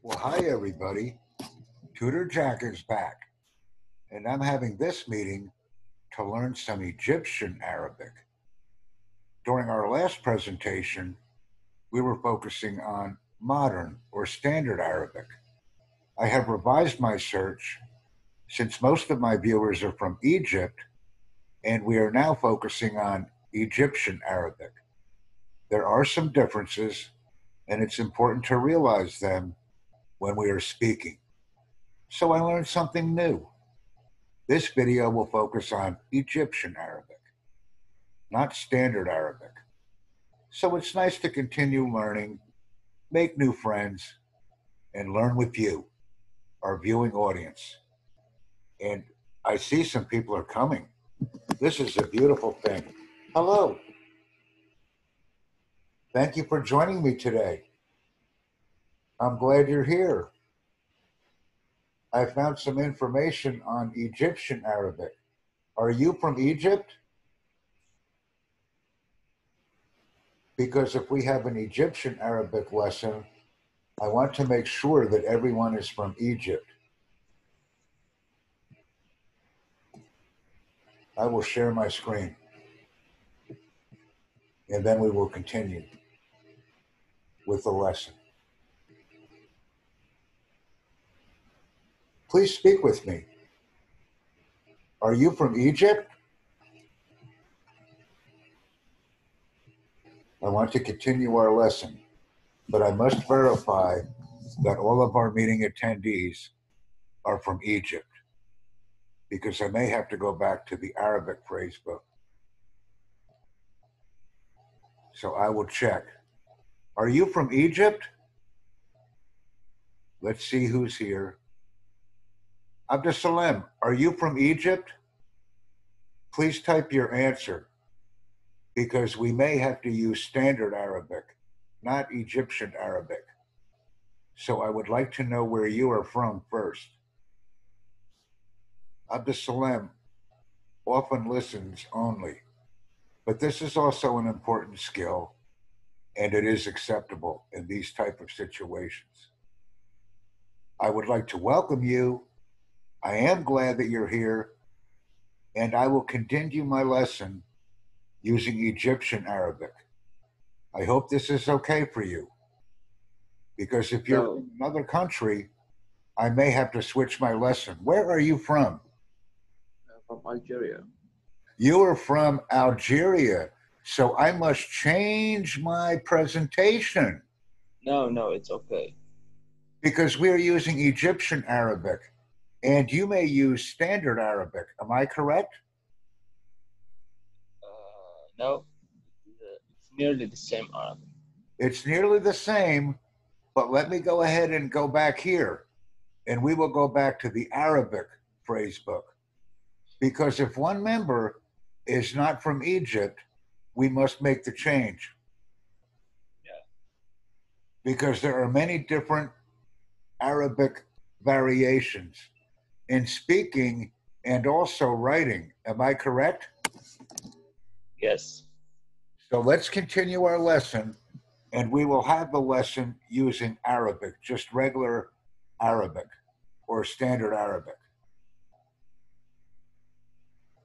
Well, hi, everybody. Tutor Jack is back, and I'm having this meeting to learn some Egyptian Arabic. During our last presentation, we were focusing on modern or standard Arabic. I have revised my search since most of my viewers are from Egypt, and we are now focusing on Egyptian Arabic. There are some differences, and it's important to realize them when we are speaking. So I learned something new. This video will focus on Egyptian Arabic, not standard Arabic. So it's nice to continue learning, make new friends, and learn with you, our viewing audience. And I see some people are coming. This is a beautiful thing. Hello. Thank you for joining me today. I'm glad you're here. I found some information on Egyptian Arabic. Are you from Egypt? Because if we have an Egyptian Arabic lesson, I want to make sure that everyone is from Egypt. I will share my screen. And then we will continue with the lesson. Please speak with me. Are you from Egypt? I want to continue our lesson, but I must verify that all of our meeting attendees are from Egypt because I may have to go back to the Arabic phrase book. So I will check. Are you from Egypt? Let's see who's here. Abdusalam, are you from Egypt? Please type your answer because we may have to use standard Arabic, not Egyptian Arabic. So I would like to know where you are from first. Abdusalam often listens only, but this is also an important skill and it is acceptable in these type of situations. I would like to welcome you I am glad that you're here, and I will continue my lesson using Egyptian Arabic. I hope this is okay for you. Because if you're No. in another country, I may have to switch my lesson. Where are you from? from Algeria. You are from Algeria, so I must change my presentation No, no, it's okay. because we are using Egyptian Arabic, and you may use standard Arabic. Am I correct? Uh, no, it's nearly the same Arabic. It's nearly the same, but let me go ahead and go back here, and we will go back to the Arabic phrase book. Because if one member is not from Egypt, we must make the change. Yeah. Because there are many different Arabic variations in speaking and also writing. Am I correct? Yes. So let's continue our lesson, and we will have the lesson using Arabic, just regular Arabic or standard Arabic.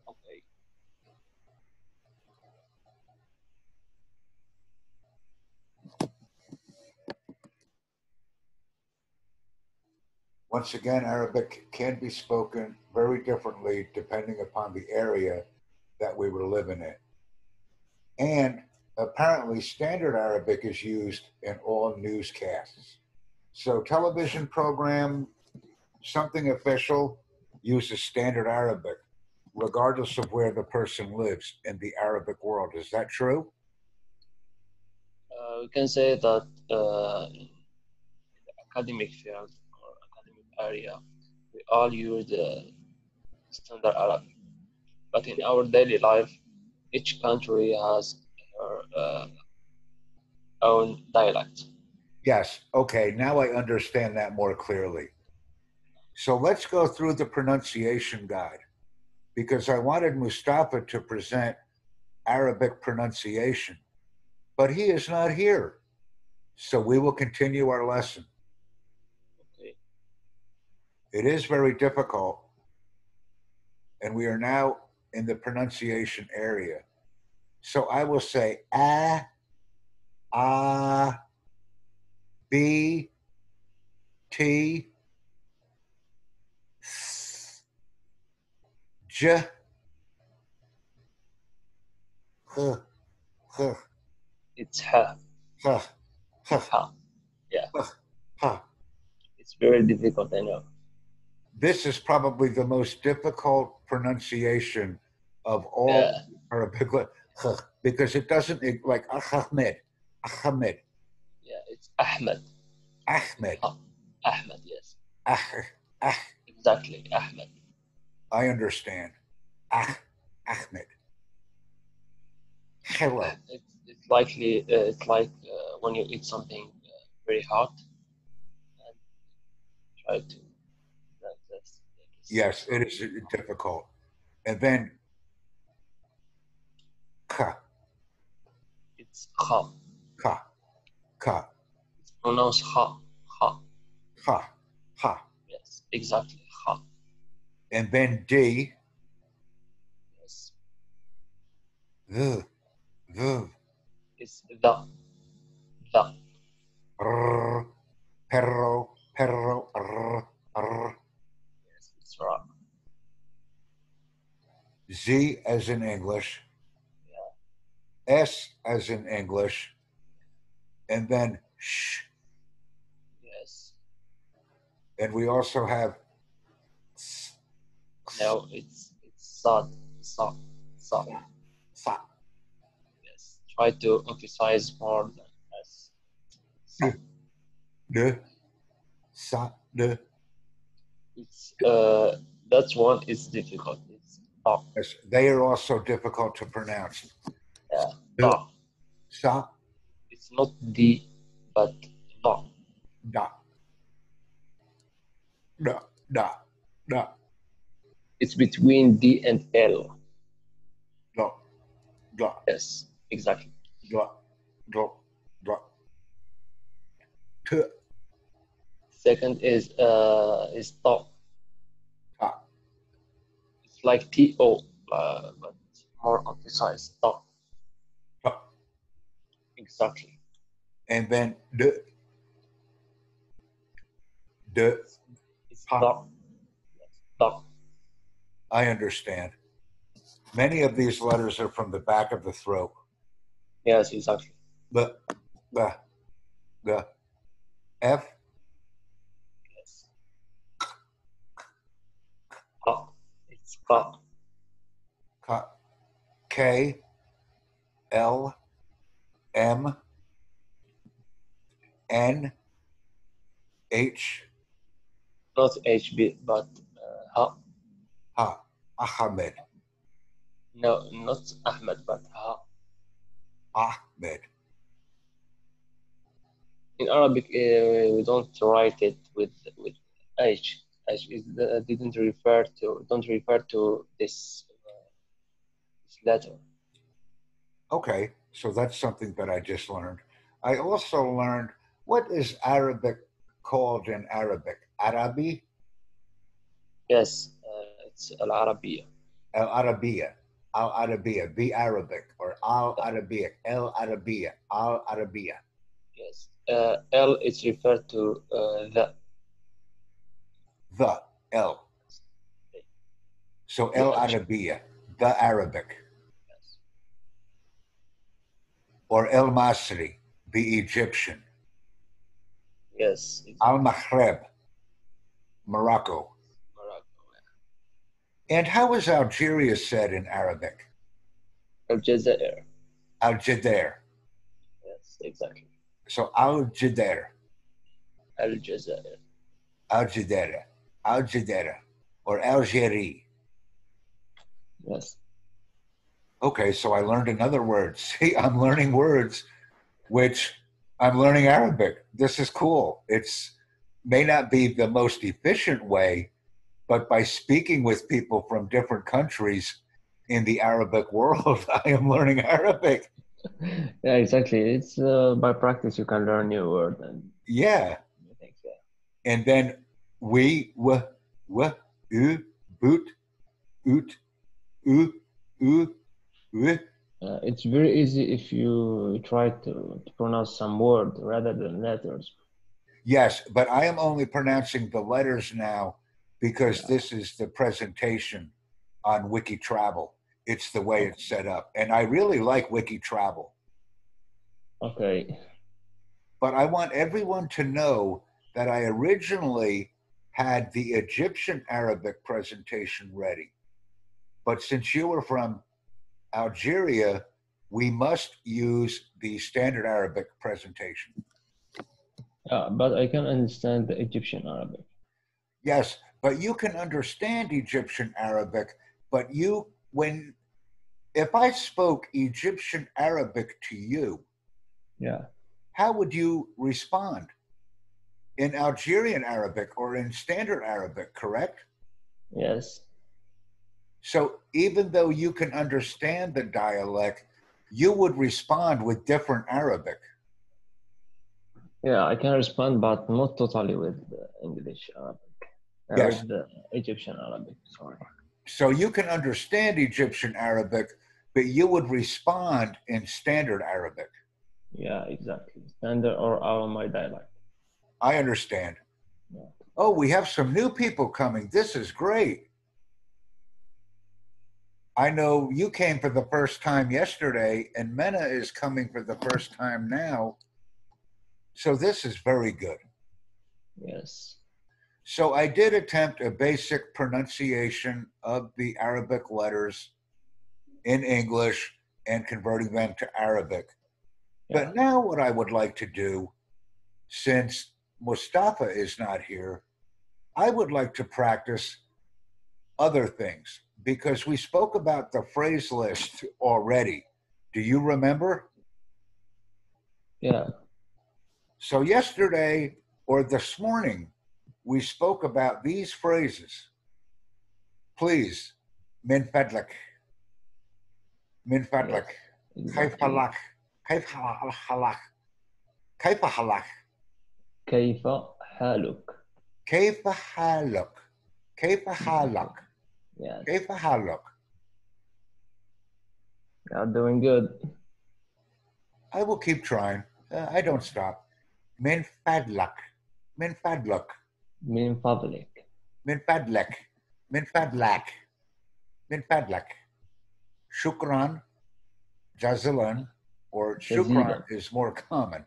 Okay. Once again, Arabic can be spoken very differently depending upon the area that we were living in. And apparently, standard Arabic is used in all newscasts. So, television program, something official, uses standard Arabic, regardless of where the person lives in the Arabic world. Is that true? Uh, we can say that uh, academic field area, we all use the standard Arabic. But in our daily life, each country has her uh, own dialect. Yes. Okay. Now I understand that more clearly. So let's go through the pronunciation guide because I wanted Mustafa to present Arabic pronunciation, but he is not here. So we will continue our lesson. It is very difficult. And we are now in the pronunciation area. So I will say a, a, b, t, s, j, h, h, It's ha, h, h, ha. h. It's very difficult, I know. This is probably the most difficult pronunciation of all Yeah. Arabic because it doesn't it, like Ahmed, Ahmed, Yeah, it's Ahmed. Ahmed, Ahmed, yes. Ah, ah. Exactly, Ahmed. I understand. Ah, Ahmed. Hello. It's, it's likely, uh, it's like uh, when you eat something uh, very hot and try to. That- that's- that's- Yes, it is difficult. And then, ka, It's ha. ka, ka, It's pronounced ha. Ha. ha, ha. Yes, exactly. Ha. And then D, Yes. the, the, It's the. The. rrr, perro, rrr, rrr. Yes, it's right. Z as in English, S as in English, and then sh. Yes. And we also have s, Now it's it's sad. Sa. Sa. sa. Yes. Try to emphasize more than S. Sa. de, sa, de. It's uh that one is difficult. Yes, They are also difficult to pronounce. Yeah. Ta. sa, It's not D but ta. da. Da, da, da, It's between D and L. da, da, Yes, exactly. da, da, da. T, Second is uh is ta. Like T O uh, but more emphasized ta. ta. Exactly. And then the de. It's Ta. ta. Yes, ta. I understand. Many of these letters are from the back of the throat. Yes, exactly. The, the, the F, Yes. Ta. Ta. K, K, L, M, N, H, Not HB but uh, ha. Ha, Ahmed, No, not Ahmed but ha. Ahmed. in Arabic, uh, we don't write it with with H. Is uh, didn't refer to don't refer to this uh, this letter. Okay, so that's something that I just learned. I also learned what is Arabic called in Arabic? Arabi? Yes, uh, it's Al Arabiya. Al Arabiya, Al Arabiya, be Arabic, or Al Arabiya, El Arabiya, Al Arabiya. Yes, uh, L is referred to uh, the. The L. So El. Arabiya, the Arabic, Yes. or El Masri, the Egyptian, Yes, Al Maghreb, Morocco. Morocco. And how is Algeria said in Arabic? Al Jazair. Al Jader. Yes, exactly. So Al Jader, Al Jazair. Al Jadera, Al Jadera, or Algerie. Yes. Okay, so I learned another word. See, I'm learning words, which I'm learning Arabic. This is cool. It's may not be the most efficient way, but by speaking with people from different countries in the Arabic world, I am learning Arabic. yeah, exactly. It's uh, by practice you can learn new word and Yeah. Yeah. And then we, w, w, u, boot, oot, u, u, w. Uh, it's very easy if you try to, to pronounce some word rather than letters. Yes, but I am only pronouncing the letters now because this is the presentation on Wiki Travel. It's the way it's set up. And I really like Wiki Travel. Okay. But I want everyone to know that I originally had the Egyptian Arabic presentation ready. But since you were from Algeria, we must use the standard Arabic presentation. Uh, but I can understand the Egyptian Arabic. Yes, but you can understand Egyptian Arabic, but you, when, if I spoke Egyptian Arabic to you, Yeah. how would you respond? In Algerian Arabic or in standard Arabic, correct? Yes. So even though you can understand the dialect, you would respond with different Arabic. Yeah, I can respond, but not totally with English Arabic. Uh, Yes. With the Egyptian Arabic. Sorry. So you can understand Egyptian Arabic, but you would respond in standard Arabic. Yeah, exactly. Standard or our my dialect. I understand. Yeah. Oh, we have some new people coming. This is great. I know you came for the first time yesterday, and Mena is coming for the first time now. So this is very good. Yes. So I did attempt a basic pronunciation of the Arabic letters in English and converting them to Arabic. Yeah. But now, what I would like to do, since Mustafa is not here, I would like to practice other things because we spoke about the phrase list already. Do you remember? Yeah. So, yesterday or this morning, we spoke about these phrases. Please, min fadlak, min fadlak, kayf halak, kayf halak, kayf halak, كيف حالك? كيف حالك؟ كيف حالك؟ Yes. كيف حالك؟ You're doing good. I will keep trying. Uh, I don't stop. من فضلك من فضلك من فضلك. من فضلك من فضلك من فضلك شكرا جزيلا or shukran جزيلا. is more common.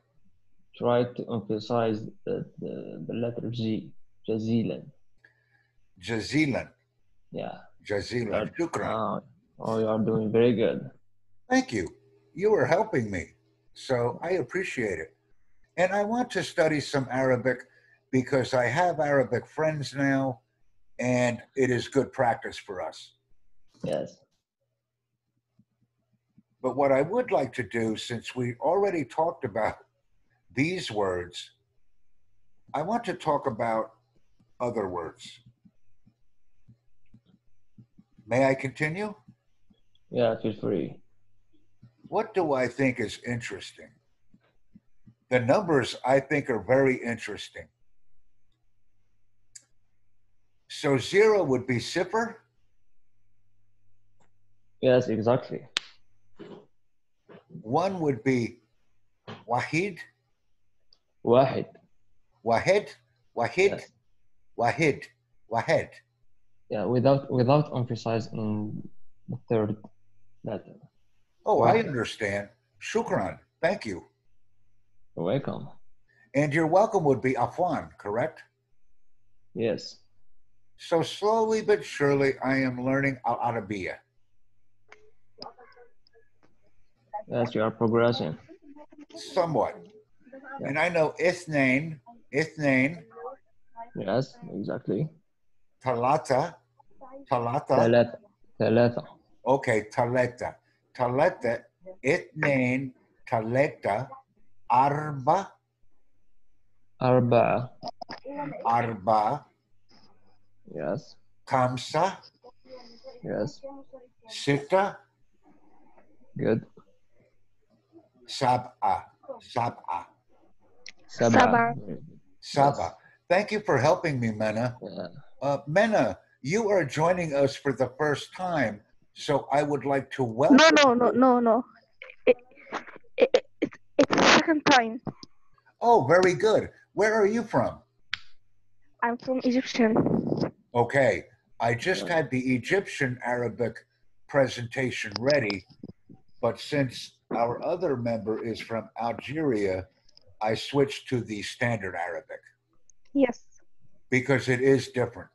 try to emphasize the, the, the letter Z, Jazilan. Jazilan. Yeah. Jazilan. Shukran. Uh, oh, you are doing very good. Thank you. You are helping me. So I appreciate it. And I want to study some Arabic because I have Arabic friends now and it is good practice for us. Yes. But what I would like to do, since we already talked about these words, I want to talk about other words. May I continue? Yeah, feel free. What do I think is interesting? The numbers I think are very interesting. So zero would be Sipper, Yes, exactly. one would be Wahid, واحد. Wahid, Wahid, Yes. Wahid, Wahid. Yeah, without without emphasizing the third letter. Oh, I Wow. understand. Shukran. Thank you. You're welcome. And your welcome would be Afwan, correct? Yes. So slowly but surely, I am learning Al Arabiya. Yes, you are progressing. Somewhat. And I know Ithnain, Ithnain. Yes, exactly. Talata, Talata. Talata. Talata. Okay, Talata. Talata, Ithnain, Talata, Arba. Arba. Arba. Yes. Kamsa. Yes. Sita. Good. Sab'a. Sab'a. Saba, Saba, Thank you for helping me, Mena. Uh, Mena, you are joining us for the first time, so I would like to welcome. No, no, no, no, no. It, it, it, it's the second time. Oh, very good. Where are you from? I'm from Egyptian. Okay. I just had the Egyptian Arabic presentation ready, but since our other member is from Algeria, I switched to the standard Arabic Yes. because it is different.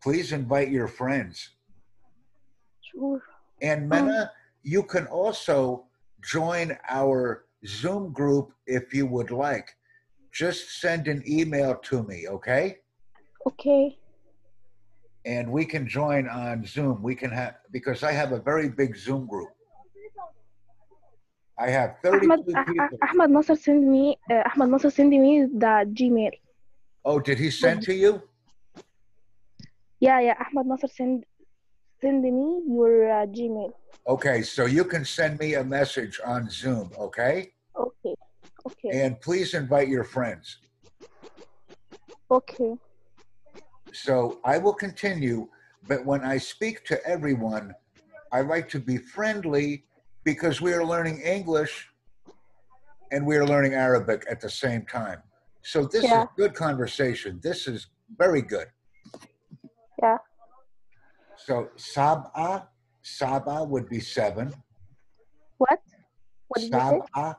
Please invite your friends. Sure. And Mena, um, you can also join our Zoom group if you would like. Just send an email to me, okay? Okay. And we can join on Zoom. We can have, because I have a very big Zoom group. I have 32 Ahmed, Ah- people. Ah- Ahmed Nasser send me. Uh, Ahmed Nasser send me the Gmail. Oh, did he send to you? Yeah, yeah. Ahmed Nasser send send me your uh, Gmail. Okay, so you can send me a message on Zoom, okay? Okay. Okay. And please invite your friends. Okay. So I will continue, but when I speak to everyone, I like to be friendly because we are learning English and we are learning Arabic at the same time. So this Yeah. is good conversation. This is very good. Yeah. So sab'a, sab'a would be seven. What? What did you say? Sab'a,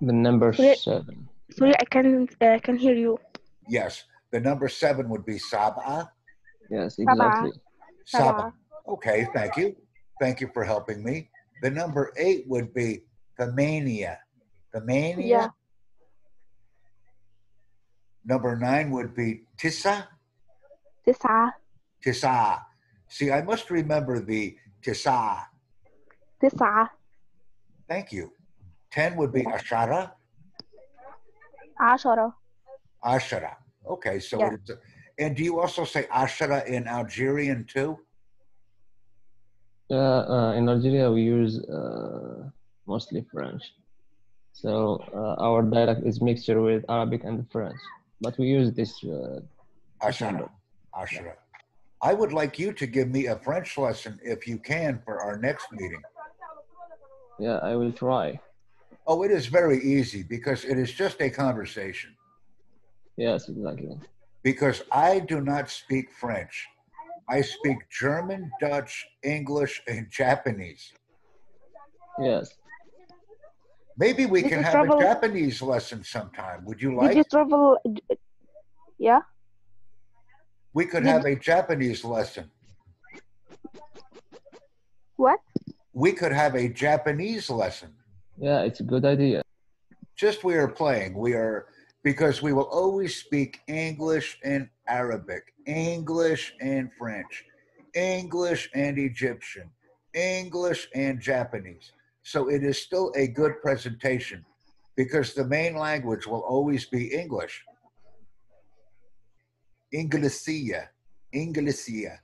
The number Wait. seven. Sorry, I can uh, can hear you. yes. The number seven would be sab'a. Yes, Sabah. exactly. Sab'a. Okay, thank you. Thank you for helping me. The number eight would be the mania. The mania. Yeah. Number nine would be tissa. Tissa. Tissa. See, I must remember the tissa. Tissa. Thank you. Ten would be ashara. Ashara. Ashara. Okay, so yeah. and do you also say ashara in Algerian too? Uh, uh, in Algeria, we use uh, mostly French. So uh, our dialect is mixture with Arabic and French, but we use this. Uh, Ashara. Ashara. I would like you to give me a French lesson if you can for our next meeting. yeah, I will try. Oh, it is very easy because it is just a conversation. Yes, exactly. Because I do not speak French. I speak German, Dutch, English, and Japanese. Yes, Maybe we Did can have travel- a Japanese lesson sometime. Would you like? Did like? you travel? Yeah. We could did- have a Japanese lesson. What? We could have a Japanese lesson. yeah, it's a good idea. Just we are playing. We are because we will always speak English and Arabic, English and French, English and Egyptian, English and Japanese. So it is still a good presentation because the main language will always be English. Inglesia, Inglesia.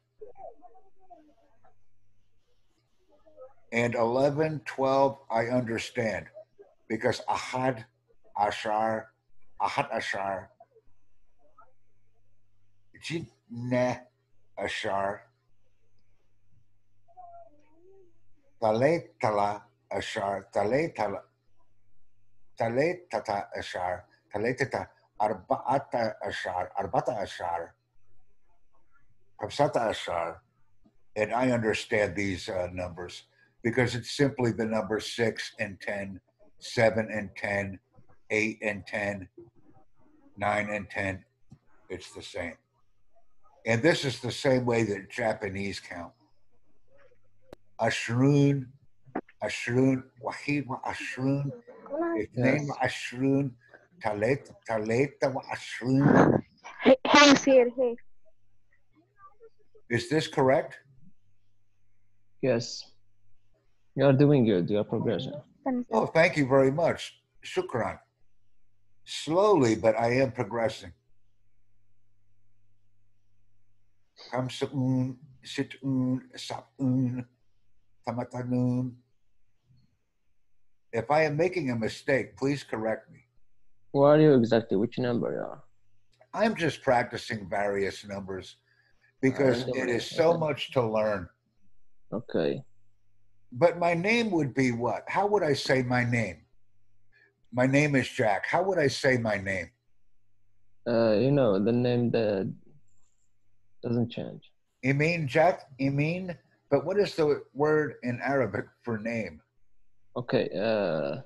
And 11, 12, I understand because Ahad, Ashar, Ahad Ashar, Jitne Ashar, Taletala Ashar, Taletala, Taletata Ashar, Taletata Arba'ata Ashar, Arbata Ashar, Hamsata Ashar, and I understand these uh, numbers because it's simply the number six and 10, seven and 10, eight and 10, nine and 10. It's the same. And this is the same way that Japanese count. Ashrun, Ashrun, Wahima Ashrun, Ifnim Ashrun, Talet, Taleta Ashrun. Hey, hey, hey. Is this correct? Yes. You are doing good. You are progressing. Oh, thank you very much. Shukran. Slowly, but I am progressing. Kamsa'un, sit'un, sa'un, tamatanun. If I am making a mistake, please correct me. Where are you exactly? Which number you are? I'm just practicing various numbers because it is so much to learn. Okay. But my name would be what? How would I say my name? My name is Jack. How would I say my name? Uh, you know the name that doesn't change. Emin Jack? Emin? But what is the word in Arabic for name? Okay. Uh,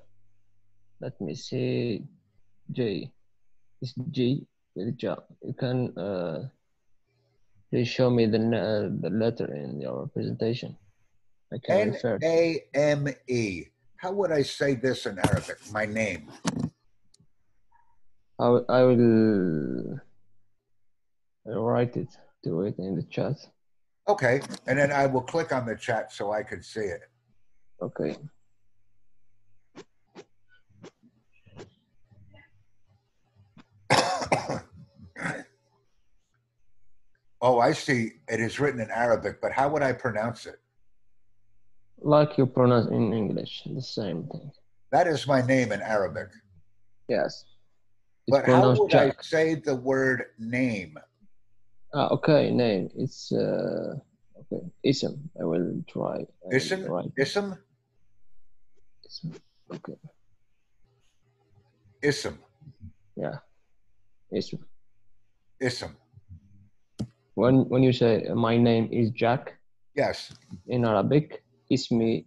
let me see. J. It's G with J. You can uh, please show me the uh, the letter in your presentation. I can N refer. A M E. How would I say this in Arabic? My name. I, will- I will I'll write it to it in the chat. Okay. And then I will click on the chat so I can see it. Okay. oh, I see. It is written in Arabic, but how would I pronounce it? Like you pronounce in English, the same thing. That is my name in Arabic. Yes. It's But how would I say the word name? Ah, okay, name. It's uh, okay. Ism. I will try. I will Ism? write Ism? Ism. Okay. Ism. Yeah. Ism. Ism. When when you say uh, my name is Jack Yes. in Arabic, ismi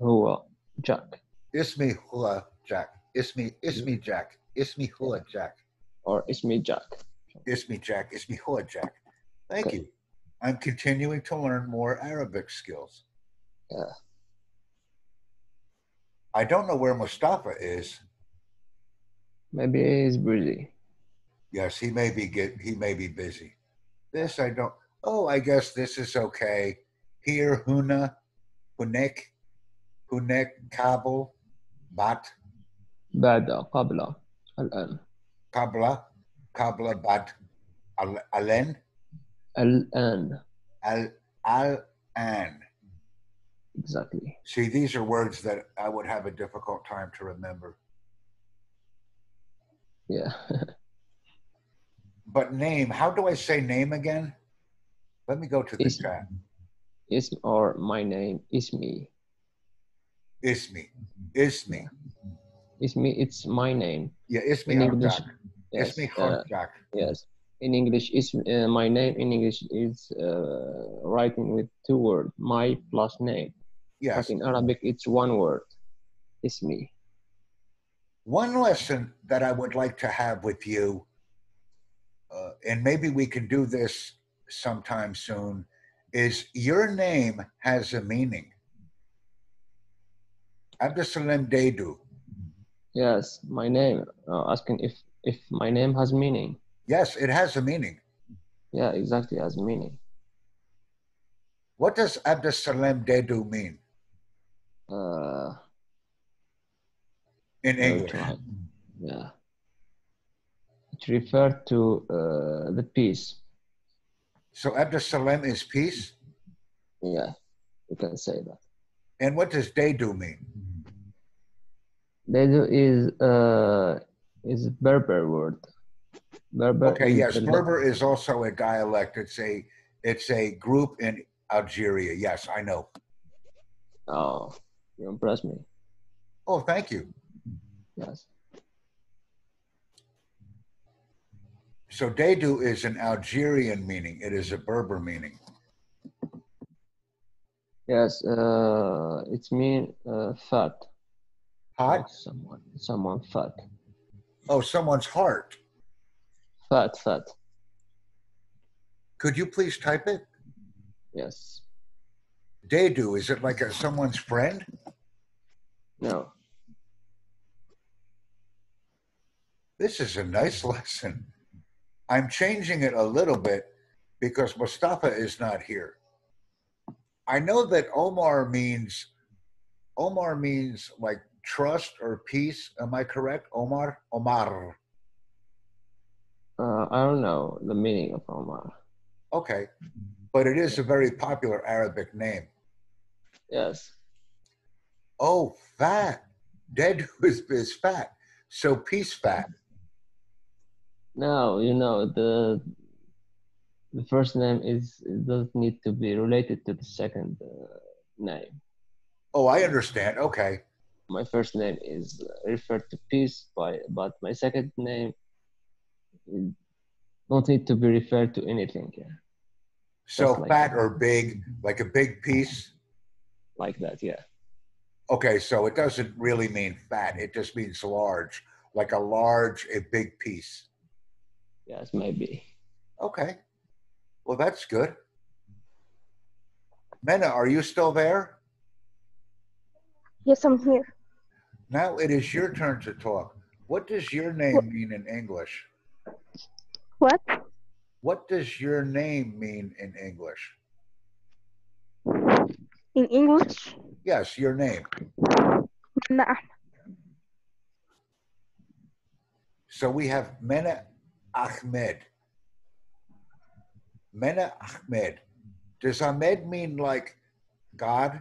huwa Jack Ismi Hula Jack. Ismi Ismi Jack. Ismi Hula Jack. or ismi Jack. Ismi Jack. Ismi Hula Jack. Thank Okay. you. I'm continuing to learn more Arabic skills. Yeah. I don't know where Mustafa is. Maybe he's busy. Yes, he may be get he may be busy. This I don't. Oh, I guess this is okay. Here, Huna, Hunek, Hunek, Kabul, Bat, بعد قبل الآن Couple Kabla Bad Alen? Al An. Al Al An. Exactly. See, these are words that I would have a difficult time to remember. Yeah. but name, how do I say name again? Let me go to the is, chat. Is or my name is me. Is me. Is me. Is me. It's my name. Yeah, is me. In English, Yes. Uh, yes. In English, is uh, my name in English is uh, writing with two words, my plus name. Yes. But in Arabic, it's one word. Ismi. One lesson that I would like to have with you, uh, and maybe we can do this sometime soon, is your name has a meaning. Abdusalam Dedu. Yes, my name. Uh, asking if if my name has meaning. Yes, it has a meaning. Yeah, exactly has meaning. What does Abdusalam Dedu mean Uh, in English? Yeah. It referred to uh, the peace. So Abdusalam is peace. Yeah, you can say that. And what does Dedu mean? Dedu is uh is Berber word. Berber. Okay, yes, the- Berber is also a dialect. It's a it's a group in Algeria. Yes, I know. Oh, you impress me. Oh, thank you. Yes. So Dedu is an Algerian meaning. It is a Berber meaning. Yes. Uh, it's mean uh, fat. Hot? Someone, someone fat. Oh, someone's heart. Fat, fat. Could you please type it? Yes. Dedu, is it like a, someone's friend? No. This is a nice lesson. I'm changing it a little bit because Mustafa is not here. I know that Omar means Omar means like trust or peace. Am I correct? Omar? Omar. Uh, I don't know the meaning of Omar. Okay. But it is a very popular Arabic name. Yes. Oh, fat. Dead is, is fat. So peace fat. No, you know the the first name is it doesn't need to be related to the second uh, name. Oh, I understand. Okay. My first name is referred to peace, by but my second name don't need to be referred to anything. Yeah, So like fat that. or big, like a big piece. like that. Yeah, Okay, so it doesn't really mean fat. It just means large, like a large, a big piece. yes, maybe. Okay. Well, that's good. Mena, are you still there? Yes, I'm here. Now it is your turn to talk. What does your name mean in English? What? What does your name mean in English? In English? Yes, your name. Ahmed. So we have Mena Ahmed. Mena Ahmed. Does Ahmed mean like God?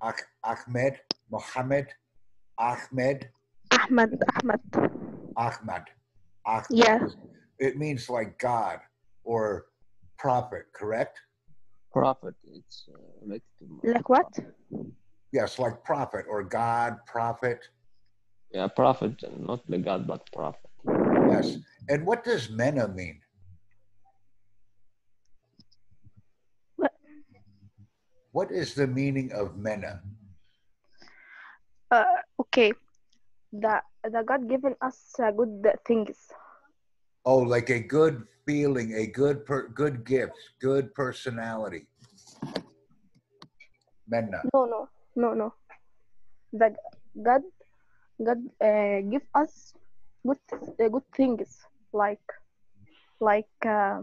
Ah- Ahmed, Muhammad, Ahmed, Ahmed. Ahmed. Ahmad. Ahmed. Yeah. It means like God or prophet, correct? Prophet. It's uh, related to my Like what? Yes, like prophet or God, prophet. Yeah, prophet, not the God, but prophet. Yes. And what does Mena mean? What? What is the meaning of Mena? Uh, okay. The the God given us uh, good things. Oh, like a good feeling, a good per, good gifts, good personality. Mena. No, no, no, no. The God, God uh, give us good, uh, good things like, like uh,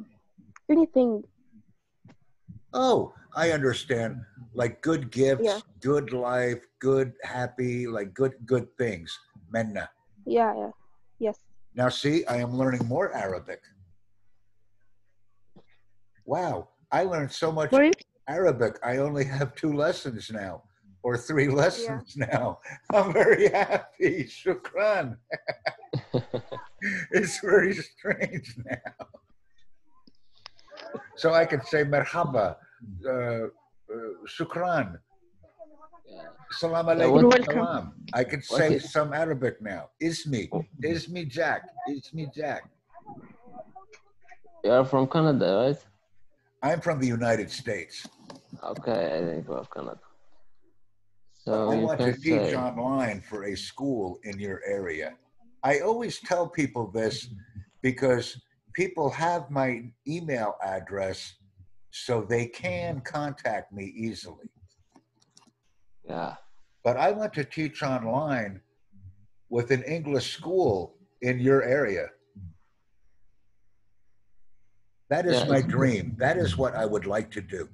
anything. Oh, I understand. Like good gifts, Yeah. good life, good happy, like good good things. Mena. Yeah, yeah, yes. Now see, I am learning more Arabic. Wow, I learned so much Arabic. I only have two lessons now, or three lessons now. I'm very happy. Shukran. it's very strange now. So I can say merhaba, uh, uh, shukran, Yeah. salam Yeah, alaikum, salam. I can say some Arabic now. Ismi, Oh. Ismi Jack, Ismi Jack. You are from Canada, right? I'm from the United States. Okay, I think of Canada. So I you want to can teach say, online for a school in your area. I always tell people this because people have my email address so they can mm-hmm. contact me easily. yeah, But I want to teach online with an English school in your area. That is Yeah, my dream. That is mm-hmm. what I would like to do.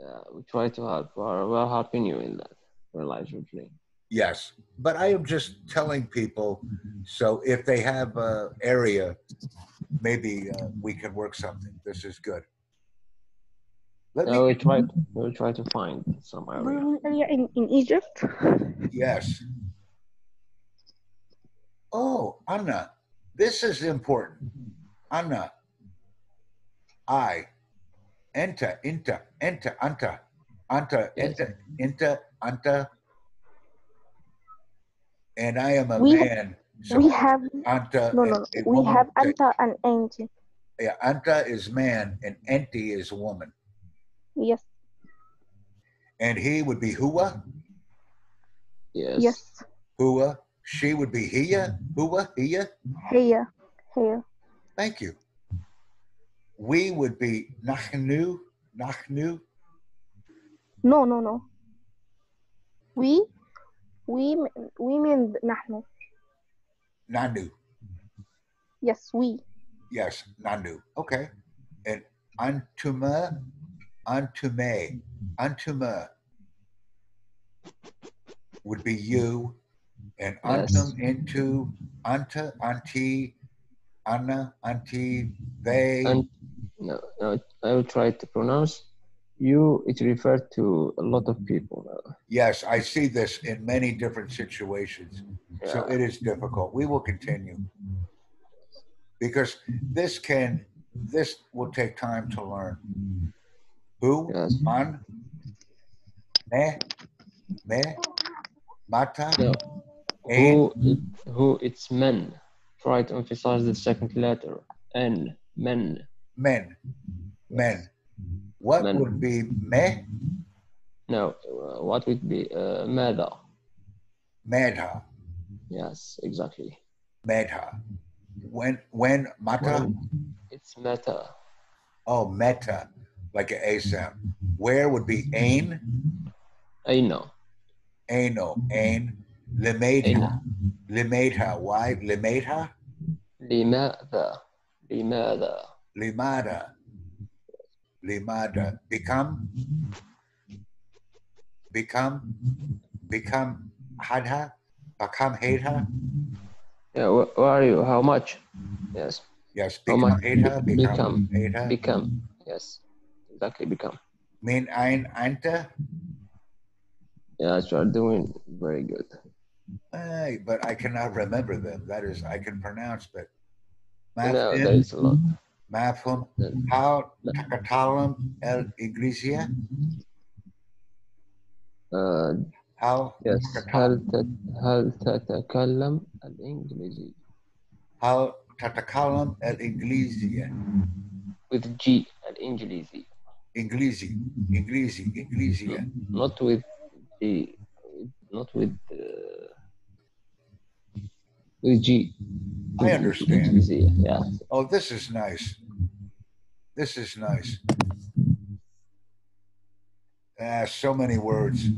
yeah, we try to help. We're, we're helping you in that. Realize your dream. Mm-hmm. Yes, but I am just telling people, so if they have a area, maybe uh, we can work something. This is good. Let Yeah, we me, try. We try to find some area. area in, in Egypt? yes. Oh, Anna, this is important. Anna, I, enter, enter, enter, anta, anta, Yes. enter, enter, anta, and I am a We- man. So we have anta, no, and no. We have Anta and Angie. Yeah, anta is man and enti is woman. Yes. And he would be Hua? Yes. Yes. Hua. She would be Hia? Hua? Hia? Hia. Hia. Thank you. We would be Nachnu? Nachnu? No, no, no. We? We, we mean Nahnu. Nanu. Yes, we. Yes, Nanu. Okay. And Antuma antume, antuma would be you. And Yes. antum into, anta, anti, anna, anti, they. And no, no, I will try to pronounce you. It refers to a lot of people. Yes, I see this in many different situations. So it is difficult. We will continue. because this can this will take time to learn who, yes. man, me, me, mata. Who, who, it's men. Try to emphasize the second letter. N, men. Men, men. What men. would be me? No, uh, what would be uh, meda? Meda. Yes, exactly. Meta. When when mata? It's meta. Oh, meta like an A sound. Mm-hmm. Where would be ain? Aino. Aino. Ain. Limadha. Limadha. Why? Limadha? Limadha. Limadha. Limada. Limada. Become? Become? Become hadha? Become hadha? Yeah, where, where are you? How much? Yes. Yes, become hadha. Become, become. Adha. become. Yes Exactly, become. Mean ein, anta. Yes, you are doing very good. Ay, but I cannot remember them. That is, I can pronounce, but. You know, there Mafhum, is a lot. mafhum. How takatalam el iglesia? Uh, How? yes. تتكلم- هل تت- هل تتكلم الإنجليزي؟ How tatakalam el iglesia? With G الإنجليزي. Inglesi, Inglesi, Inglesi. Eh. Not with the, not with uh, with G. I understand. Yeah. Oh, this is nice. This is nice. Ah, so many words.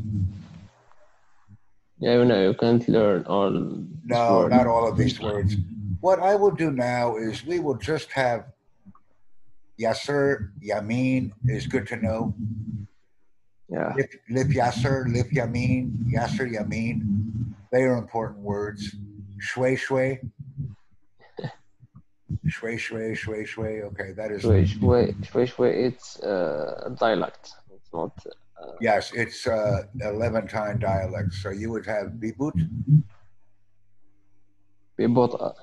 Yeah, no, you can't learn all. No, not all of these words. What I will do now is we will just have Yasser, Yamin is good to know. Yeah. Lip lif Yasser, lip Yamin, Yasser Yamin. They are important words. Shwe shwe. Shwe shwe shwe shwe. Okay, that is. Shwe shwe shway, shway it's uh, a dialect. It's not. Uh, yes, it's uh, a Levantine dialect. So you would have Bibut. Bibota.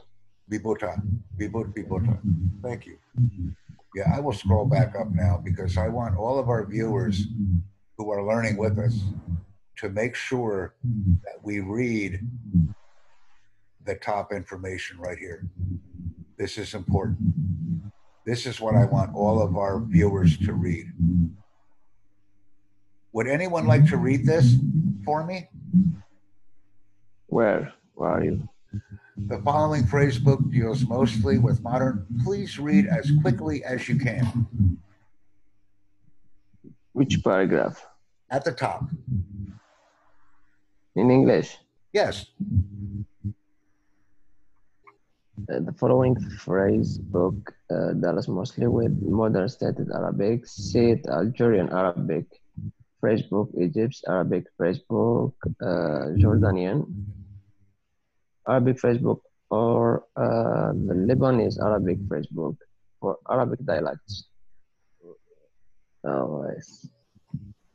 Bibota. Bibut, Bibota. Thank you. Yeah, I will scroll back up now because I want all of our viewers who are learning with us to make sure that we read the top information right here. This is important. This is what I want all of our viewers to read. Would anyone like to read this for me? Where? Where are you? The following phrase book deals mostly with modern. Please read as quickly as you can. Which paragraph? At the top. In English. Yes. Uh, the following phrase book uh, deals mostly with modern stated Arabic, Said Algerian Arabic, phrase book Egypt's Arabic phrase book, uh, Jordanian Arabic Facebook or uh, the Lebanese Arabic Facebook book for Arabic dialects. Oh, yes.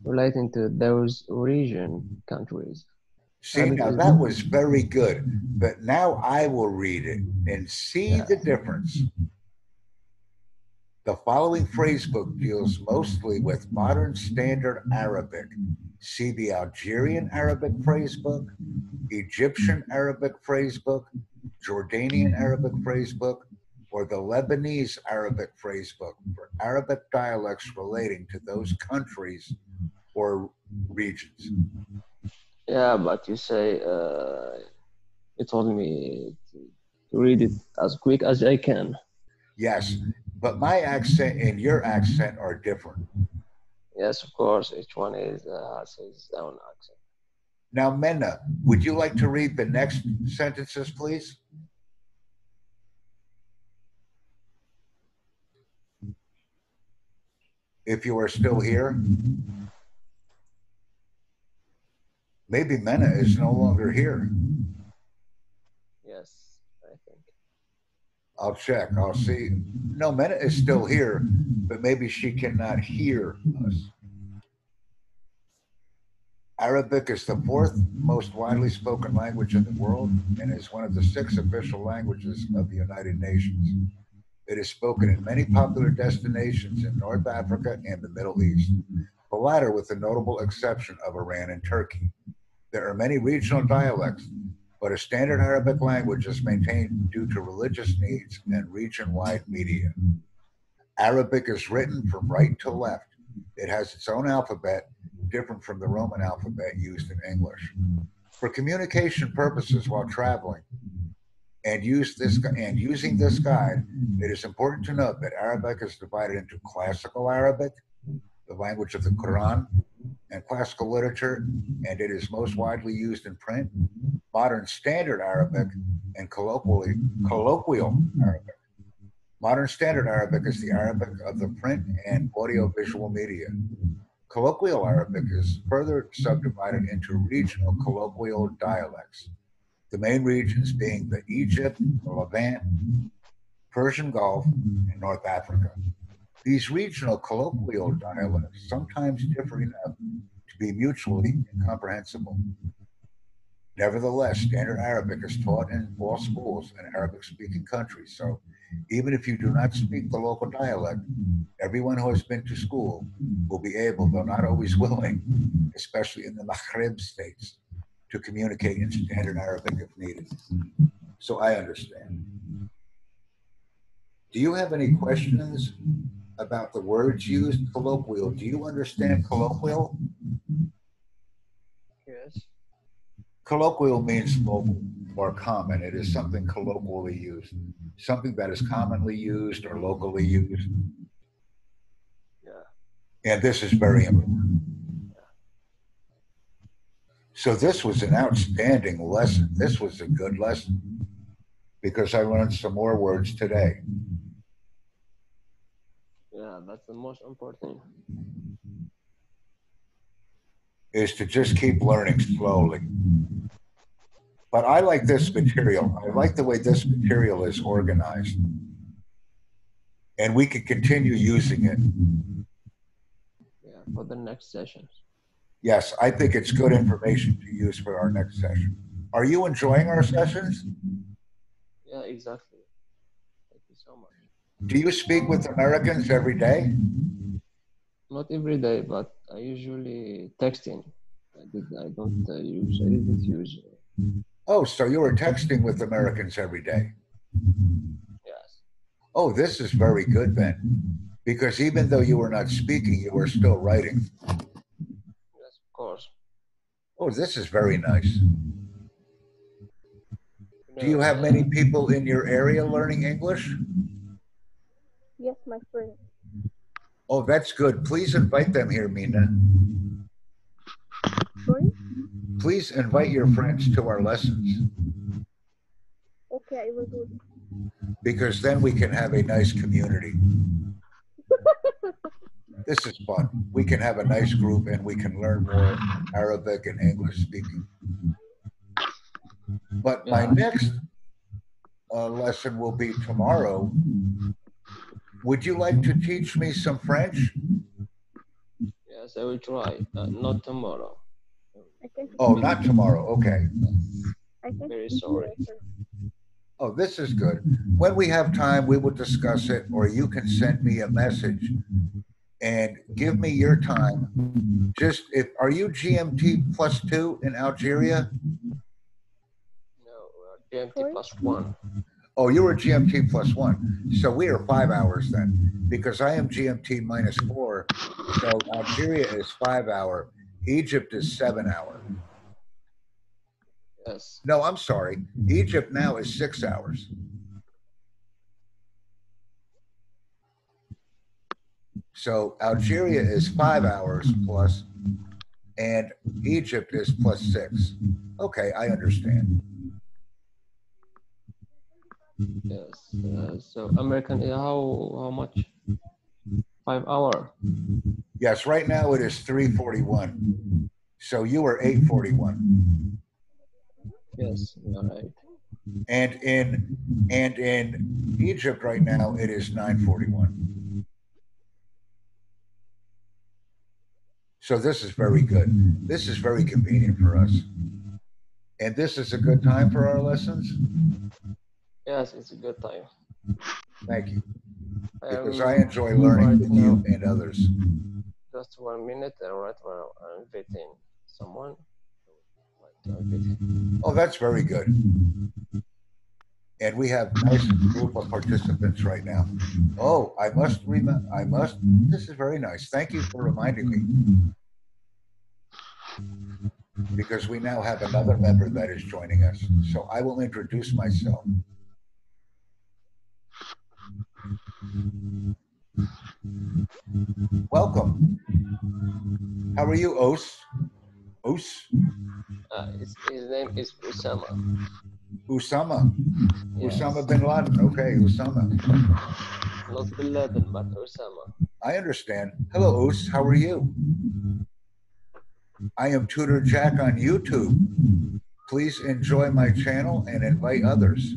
Relating to those region countries. See, now that was very good. But now I will read it and see the difference. The following phrasebook deals mostly with modern standard Arabic. See the Algerian Arabic phrasebook, Egyptian Arabic phrasebook, Jordanian Arabic phrasebook, or the Lebanese Arabic phrasebook for Arabic dialects relating to those countries or regions. Yeah, but you say uh, you told me to, to read it as quick as I can. Yes, but my accent and your accent are different. Yes, of course. Each one is uh, has his own accent. Now, Menna, would you like to read the next sentences, please? If you are still here. Maybe Menna is no longer here. Yes, I think. I'll check. I'll see. No, Menna is still here, but maybe she cannot hear us. Arabic is the fourth most widely spoken language in the world and is one of the six official languages of the United Nations. It is spoken in many popular destinations in North Africa and the Middle East, the latter with the notable exception of Iran and Turkey. There are many regional dialects, but a standard Arabic language is maintained due to religious needs and region wide media. Arabic is written from right to left. It has its own alphabet, different from the Roman alphabet used in English. For communication purposes while traveling, and use this and using this guide, it is important to note that Arabic is divided into classical Arabic, the language of the Quran, and classical literature, and it is most widely used in print, modern standard Arabic, and colloquially colloquial Arabic. Modern Standard Arabic is the Arabic of the print and audiovisual media. Colloquial Arabic is further subdivided into regional colloquial dialects, the main regions being the Egypt, the Levant, Persian Gulf, and North Africa. These regional colloquial dialects sometimes differ enough to be mutually incomprehensible. Nevertheless, Standard Arabic is taught in all schools in Arabic speaking countries, so even if you do not speak the local dialect, everyone who has been to school will be able, though not always willing, especially in the Maghreb states, to communicate in standard Arabic if needed. So I understand. Do you have any questions about the words used colloquial? Do you understand colloquial? Yes. Colloquial means local or common. It is something colloquially used, something that is commonly used or locally used. Yeah. And this is very important. So this was an outstanding lesson. This was a good lesson because I learned some more words today. Yeah, that's the most important. thing. Is to just keep learning slowly. But I like this material. I like the way this material is organized. And we could continue using it. Yeah, for the next sessions. Yes, I think it's good information to use for our next session. Are you enjoying our sessions? Yeah, exactly. Thank you so much. Do you speak with Americans every day? Not every day, but I usually texting. I did. I don't uh, use. I didn't use. Uh, Oh, so you were texting with Americans every day. yes. Oh, this is very good then. Because even though you were not speaking, you were still writing. Yes, of course. Oh, this is very nice. Do you have many people in your area learning English? Yes, my friend. Oh, that's good. Please invite them here, Mina. Sorry? Please invite your friends to our lessons Okay, I will do it. because then we can have a nice community. This is fun. We can have a nice group and we can learn more Arabic and English speaking. But my next uh, lesson will be tomorrow. Would you like to teach me some French? Yes, I will try. Uh, not tomorrow. I can Oh, not tomorrow. Okay. I can Very sorry. Oh, this is good. When we have time, we will discuss it, or you can send me a message and give me your time. Just if are you GMT plus two in Algeria? No, uh, GMT Sorry? plus one. Oh, you were GMT plus one. So we are five hours then, because I am GMT minus four. So Algeria is five hour. Egypt is seven hour. Yes. No, I'm sorry. Egypt now is six hours. So Algeria is five hours plus, and Egypt is plus six. Okay, I understand. Yes. Uh, so American, uh, how how much? Five hour. Yes, right now it is 341. So you are 841. Yes, you're right. And in and in Egypt right now it is 941. So this is very good. This is very convenient for us. And this is a good time for our lessons? Yes, it's a good time. Thank you. Because Um, I enjoy learning right with you and others. Just one minute, and right now I'm inviting someone. Like to invite. Oh, that's very good. And we have a nice group of participants right now. Oh, I must remember, I must, this is very nice. Thank you for reminding me. Because we now have another member that is joining us. So I will introduce myself. Welcome. How are you, Os? Os? Uh, his, his name is Usama. Usama. Yes. Usama bin Laden. Okay, Usama. Not Bin Laden, but Usama. I understand. Hello, Us. How are you? I am Tutor Jack on YouTube. Please enjoy my channel and invite others.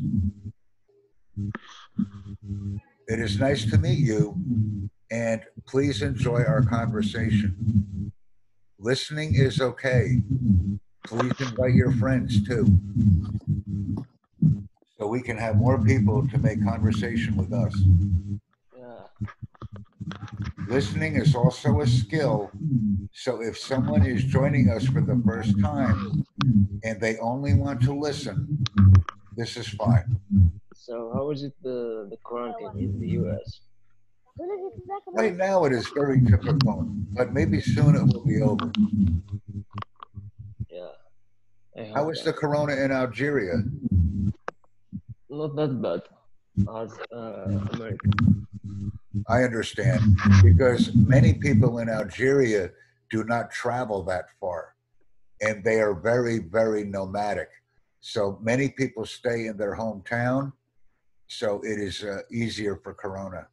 It is nice to meet you, and please enjoy our conversation. Listening is okay. Please invite your friends too. So we can have more people to make conversation with us. Listening is also a skill. So if someone is joining us for the first time and they only want to listen, this is fine. So how is it the the quarantine in the US? Right now, it is very difficult, but maybe soon it will be over. Yeah. I hope How is the corona in Algeria? Not that bad as uh, America. I understand because many people in Algeria do not travel that far and they are very, very nomadic. So many people stay in their hometown. So it is uh, easier for Corona.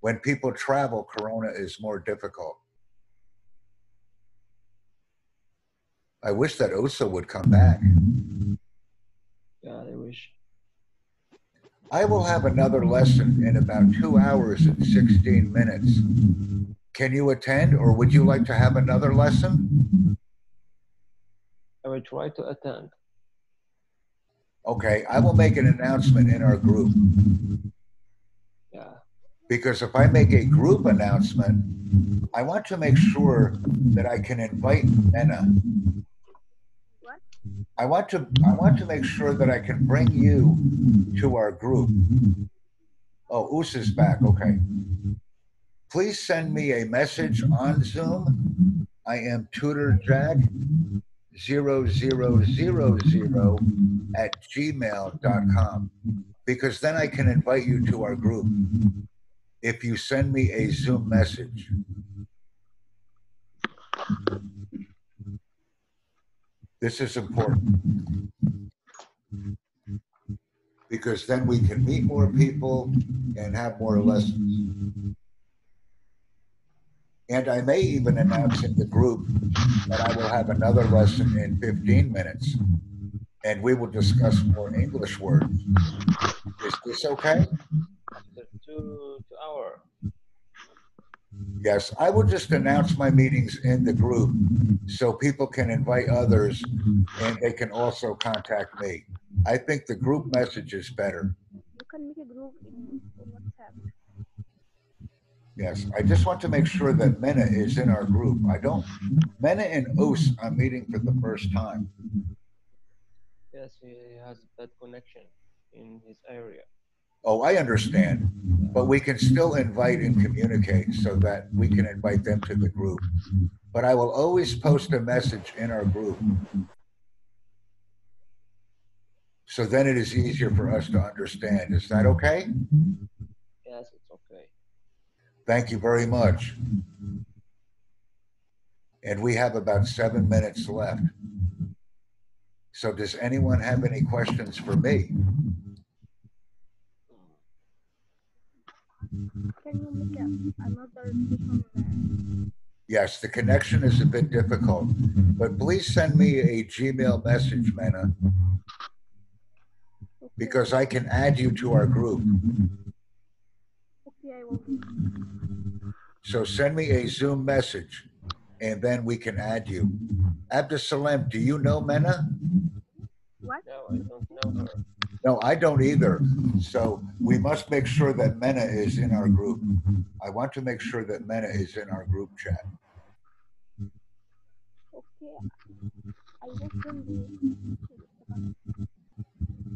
When people travel, Corona is more difficult. I wish that Osa would come back. Yeah, I wish. I will have another lesson in about two hours and 16 minutes. Can you attend or would you like to have another lesson? I will try to attend. Okay, I will make an announcement in our group Yeah. because if I make a group announcement, I want to make sure that I can invite Mena. What? I want to I want to make sure that I can bring you to our group. Oh, Us is back. Okay. Please send me a message on Zoom. I am Tutor Jack 0000 at gmail.com because then I can invite you to our group if you send me a Zoom message. This is important because then we can meet more people and have more lessons. And I may even announce in the group that I will have another lesson in 15 minutes and we will discuss more English words. Is this okay? After two two hour. Yes, I will just announce my meetings in the group so people can invite others and they can also contact me. I think the group message is better. You can make a group in, in WhatsApp. Yes, I just want to make sure that Mena is in our group. I don't, Mena and Us are meeting for the first time. Yes, he has bad connection in his area. Oh, I understand, but we can still invite and communicate so that we can invite them to the group. But I will always post a message in our group. So then it is easier for us to understand. Is that okay? Yes. Thank you very much. And we have about seven minutes left. So does anyone have any questions for me? Can you make a, another session? Yes, the connection is a bit difficult, but please send me a Gmail message, Mena, because I can add you to our group. Okay, I will do. So send me a Zoom message and then we can add you. Abdusalam, do you know Mena? What? No, I don't know her. No, I don't either. So we must make sure that Mena is in our group. I want to make sure that Mena is in our group chat. Okay. I will send you.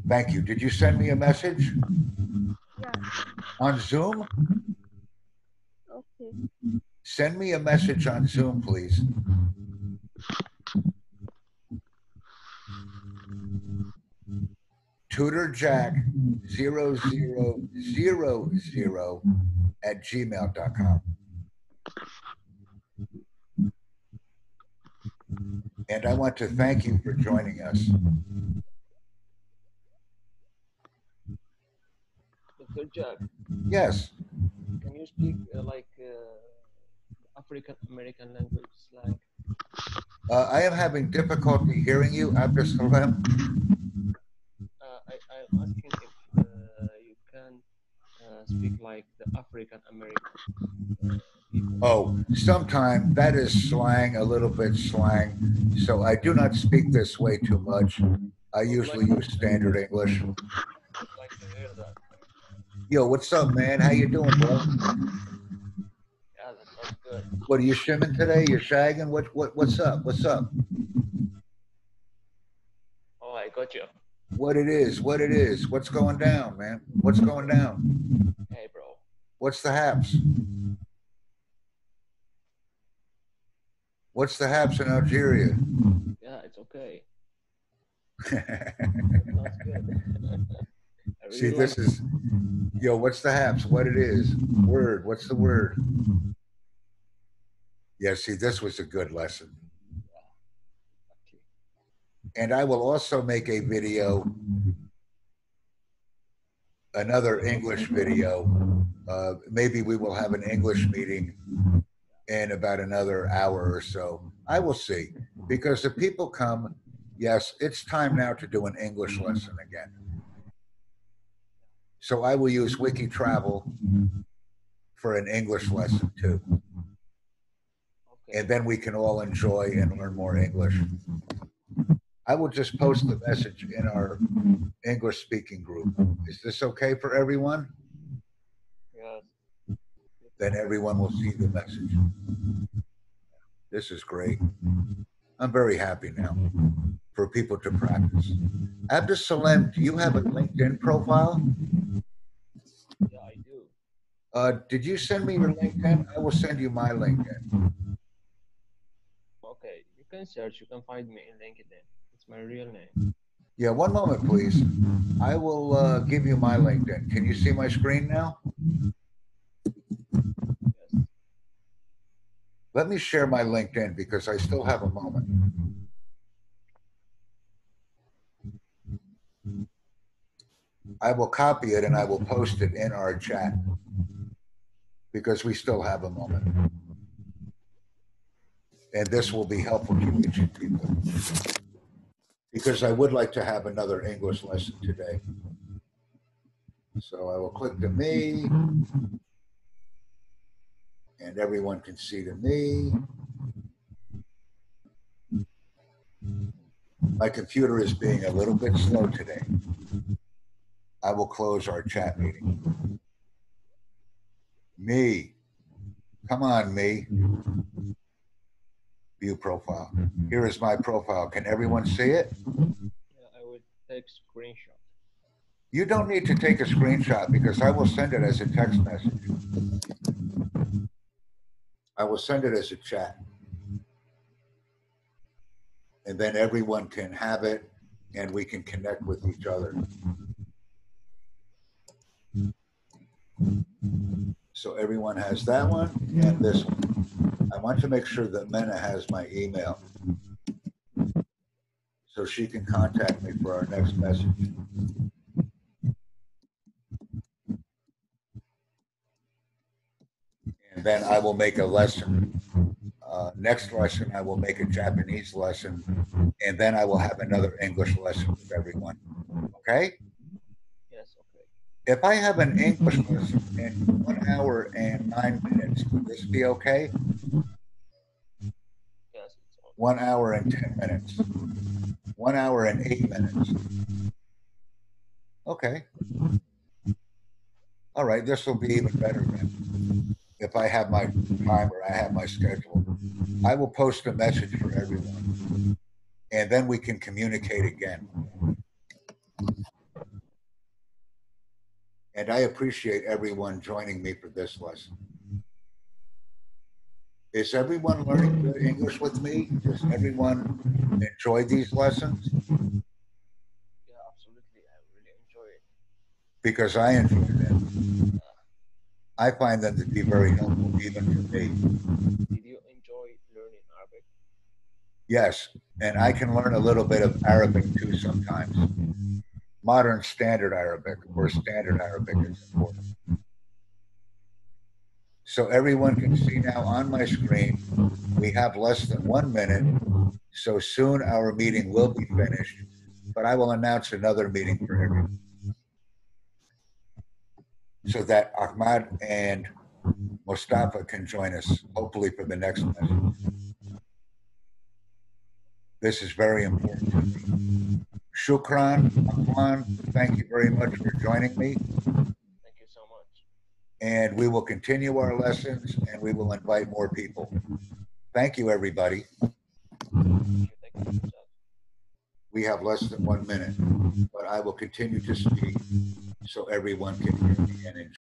Thank you. Did you send me a message Yeah. On Zoom? Okay. Send me a message on Zoom, please. Tutor Jack zero zero zero zero at gmail.com. And I want to thank you for joining us. Dr. Jack, Yes, can you speak uh, like uh, African American language slang? uh, I am having difficulty hearing you, Abdusalam. Uh, I, I'm asking if uh, you can uh, speak like the African American uh, people. Oh, sometime that is slang, a little bit slang. So I do not speak this way too much. I usually use standard English. I'd like to hear that. Yo, what's up, man? How you doing, bro? Yeah, that sounds good. What are you shimming today? You're shagging? What what what's up? What's up? Oh, I got you. What it is? What it is? What's going down, man? What's going down? Hey, bro. What's the haps? What's the haps in Algeria? Yeah, it's okay. Sounds good. I See, this is, yo, what's the haps? What it is? Word, what's the word? Yeah, see, this was a good lesson. And I will also make a video, another English video. Uh, maybe we will have an English meeting in about another hour or so. I will see. Because if people come, yes, it's time now to do an English lesson again. So I will use Wiki Travel for an English lesson too. Okay. And then we can all enjoy and learn more English. I will just post the message in our English speaking group. Is this okay for everyone? Yes. Then everyone will see the message. This is great. I'm very happy now for people to practice. Abdus Salem, do you have a LinkedIn profile? Yeah, I do. Uh, did you send me your LinkedIn? I will send you my LinkedIn. Okay, you can search. You can find me in LinkedIn. It's my real name. Yeah, one moment, please. I will uh, give you my LinkedIn. Can you see my screen now? Yes. Let me share my LinkedIn because I still have a moment. I will copy it and I will post it in our chat because we still have a moment. And this will be helpful to reaching people. Because I would like to have another English lesson today. So I will click to me. And everyone can see to me. My computer is being a little bit slow today. I will close our chat meeting. Me. Come on, me. View profile. Here is my profile. Can everyone see it? Yeah, I will take screenshot. You don't need to take a screenshot because I will send it as a text message. I will send it as a chat. And then everyone can have it and we can connect with each other. So everyone has that one and this one. I want to make sure that Mena has my email. So she can contact me for our next message. And then I will make a lesson. Uh, next lesson, I will make a Japanese lesson. And then I will have another English lesson with everyone. Okay? Yes, okay. If I have an English lesson in one hour and nine minutes, would this be okay? one hour and 10 minutes, one hour and eight minutes. Okay. All right, this will be even better then. If I have my time or I have my schedule, I will post a message for everyone. And then we can communicate again. And I appreciate everyone joining me for this lesson. Is everyone learning good English with me? Does everyone enjoy these lessons? Yeah, absolutely. I really enjoy it. Because I enjoy them. I find them to be very helpful even for me. Did you enjoy learning Arabic? Yes, and I can learn a little bit of Arabic too sometimes. Modern standard Arabic or mm-hmm. standard Arabic is mm-hmm. important. So everyone can see now on my screen, we have less than one minute. So soon our meeting will be finished, but I will announce another meeting for everyone. So that Ahmad and Mustafa can join us, hopefully for the next lesson. This is very important to me. Shukran, Akwan, thank you very much for joining me. Thank you so much. And we will continue our lessons and we will invite more people. Thank you, everybody. Thank you. Thank you, Ustaz. We have less than one minute, but I will continue to speak so everyone can hear me and enjoy.